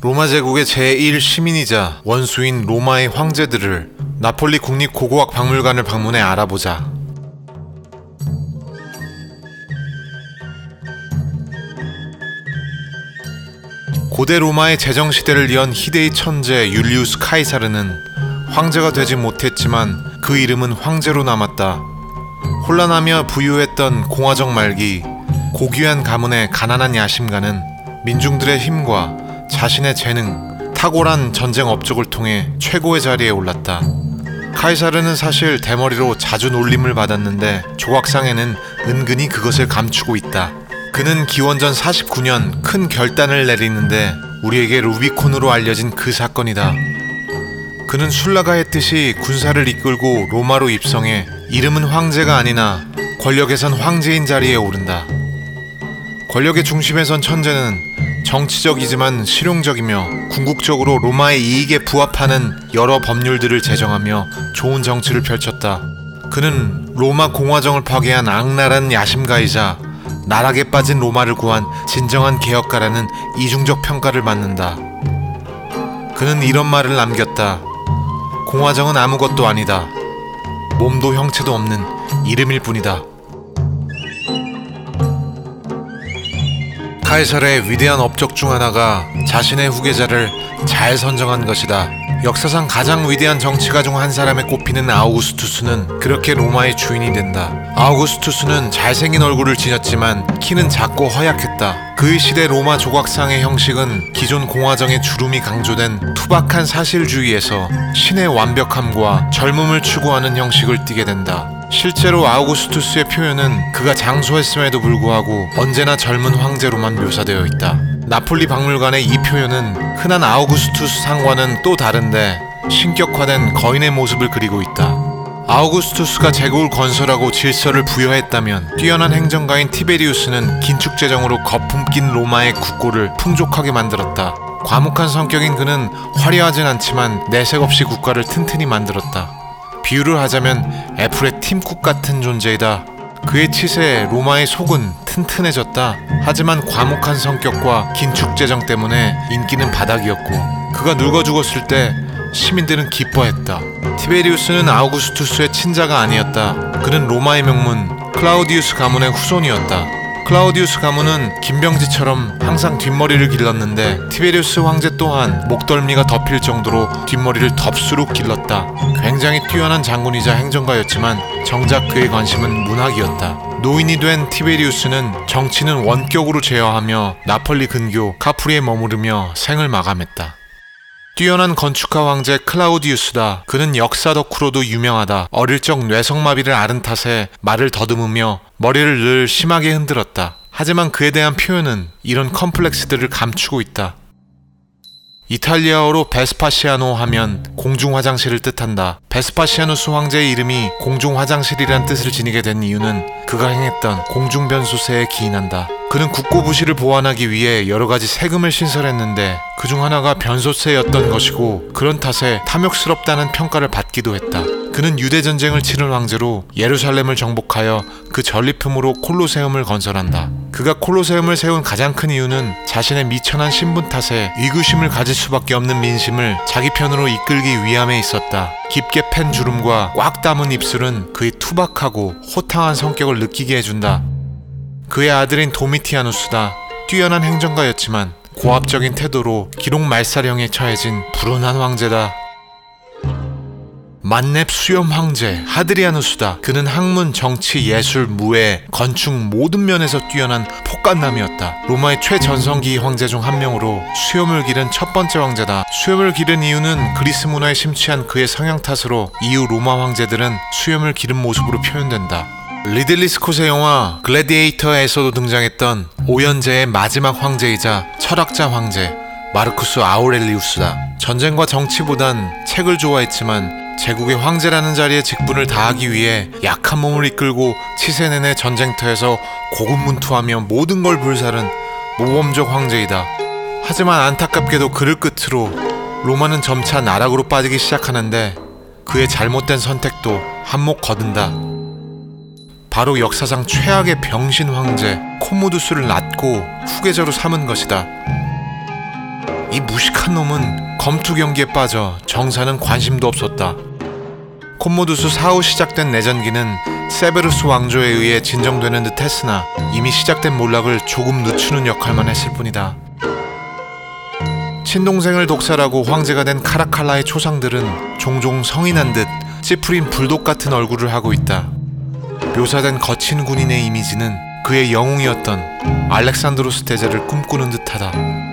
로마 제국의 제1 시민이자 원수인 로마의 황제들을 나폴리 국립고고학 박물관을 방문해 알아보자. 고대 로마의 제정 시대를 이은 희대의 천재 율리우스 카이사르는 황제가 되지 못했지만 그 이름은 황제로 남았다. 혼란하며 부유했던 공화정 말기 고귀한 가문의 가난한 야심가는 민중들의 힘과 자신의 재능, 탁월한 전쟁 업적을 통해 최고의 자리에 올랐다. 카이사르는 사실 대머리로 자주 놀림을 받았는데 조각상에는 은근히 그것을 감추고 있다. 그는 기원전 49년 큰 결단을 내리는데 우리에게 루비콘으로 알려진 그 사건이다. 그는 술라가의 뜻이 군사를 이끌고 로마로 입성해 이름은 황제가 아니나 권력에선 황제인 자리에 오른다. 권력의 중심에 선 천재는 정치적이지만 실용적이며 궁극적으로 로마의 이익에 부합하는 여러 법률들을 제정하며 좋은 정치를 펼쳤다. 그는 로마 공화정을 파괴한 악랄한 야심가이자 나락에 빠진 로마를 구한 진정한 개혁가라는 이중적 평가를 받는다. 그는 이런 말을 남겼다. 공화정은 아무것도 아니다. 몸도 형체도 없는 이름일 뿐이다. 카이사르의 위대한 업적 중 하나가 자신의 후계자를 잘 선정한 것이다. 역사상 가장 위대한 정치가 중 한 사람에 꼽히는 아우구스투스는 그렇게 로마의 주인이 된다. 아우구스투스는 잘생긴 얼굴을 지녔지만 키는 작고 허약했다. 그의 시대 로마 조각상의 형식은 기존 공화정의 주름이 강조된 투박한 사실주의에서 신의 완벽함과 젊음을 추구하는 형식을 띠게 된다. 실제로 아우구스투스의 표현은 그가 장소했음에도 불구하고 언제나 젊은 황제로만 묘사되어 있다. 나폴리 박물관의 이 표현은 흔한 아우구스투스 상과는 또 다른데 신격화된 거인의 모습을 그리고 있다. 아우구스투스가 제국을 건설하고 질서를 부여했다면 뛰어난 행정가인 티베리우스는 긴축 재정으로 거품 낀 로마의 국고를 풍족하게 만들었다. 과묵한 성격인 그는 화려하진 않지만 내색 없이 국가를 튼튼히 만들었다. 비유를 하자면 애플의 팀쿡 같은 존재이다. 그의 치세에 로마의 속은 튼튼해졌다. 하지만 과묵한 성격과 긴축 재정 때문에 인기는 바닥이었고 그가 늙어 죽었을 때 시민들은 기뻐했다. 티베리우스는 아우구스투스의 친자가 아니었다. 그는 로마의 명문 클라우디우스 가문의 후손이었다. 클라우디우스 가문은 김병지처럼 항상 뒷머리를 길렀는데 티베리우스 황제 또한 목덜미가 덮일 정도로 뒷머리를 덥수룩 길렀다. 굉장히 뛰어난 장군이자 행정가였지만 정작 그의 관심은 문학이었다. 노인이 된 티베리우스는 정치는 원격으로 제어하며 나폴리 근교 카프리에 머무르며 생을 마감했다. 뛰어난 건축가 황제 클라우디우스다. 그는 역사 덕후로도 유명하다. 어릴 적 뇌성마비를 앓은 탓에 말을 더듬으며 머리를 늘 심하게 흔들었다. 하지만 그에 대한 표현은 이런 컴플렉스들을 감추고 있다. 이탈리아어로 vespasiano 하면 공중 화장실을 뜻한다. 베스파시아누스 황제의 이름이 공중 화장실이란 뜻을 지니게 된 이유는 그가 행했던 공중 변소세에 기인한다. 그는 국고 부실을 보완하기 위해 여러 가지 세금을 신설했는데 그중 하나가 변소세였던 것이고 그런 탓에 탐욕스럽다는 평가를 받기도 했다. 그는 유대 전쟁을 치른 황제로 예루살렘을 정복하여 그 전리품으로 콜로세움을 건설한다. 그가 콜로세움을 세운 가장 큰 이유는 자신의 미천한 신분 탓에 의구심을 가질 수밖에 없는 민심을 자기 편으로 이끌기 위함에 있었다. 깊게 팬 주름과 꽉 다문 입술은 그의 투박하고 호탕한 성격을 느끼게 해준다. 그의 아들인 도미티아누스다. 뛰어난 행정가였지만 고압적인 태도로 기록 말살형에 처해진 불운한 황제다. 만렙 수염 황제 하드리아누스다. 그는 학문, 정치, 예술, 무예, 건축 모든 면에서 뛰어난 폭간남이었다. 로마의 최전성기 황제 중 한 명으로 수염을 기른 첫 번째 황제다. 수염을 기른 이유는 그리스 문화에 심취한 그의 성향 탓으로 이후 로마 황제들은 수염을 기른 모습으로 표현된다. 리들리 스콧의 영화 글래디에이터에서도 등장했던 오현제의 마지막 황제이자 철학자 황제 마르쿠스 아우렐리우스다. 전쟁과 정치보단 책을 좋아했지만 제국의 황제라는 자리에 직분을 다하기 위해 약한 몸을 이끌고 치세내내 전쟁터에서 고군분투하며 모든 걸 불사른 모범적 황제이다. 하지만 안타깝게도 그를 끝으로 로마는 점차 나락으로 빠지기 시작하는데 그의 잘못된 선택도 한몫 거둔다. 바로 역사상 최악의 병신 황제 코모두스를 낳고 후계자로 삼은 것이다. 이이 무식한 놈은 검투 경기에 빠져 정사는 관심도 없었다. 콤모두스 사후 시작된 내전기는 세베루스 왕조에 의해 진정되는 듯 했으나 이미 시작된 몰락을 조금 늦추는 역할만 했을 뿐이다. 친동생을 독살하고 황제가 된 카라칼라의 초상들은 종종 성인한 듯 찌푸린 불독 같은 얼굴을 하고 있다. 묘사된 거친 군인의 이미지는 그의 영웅이었던 알렉산드로스 대제를 꿈꾸는 듯하다.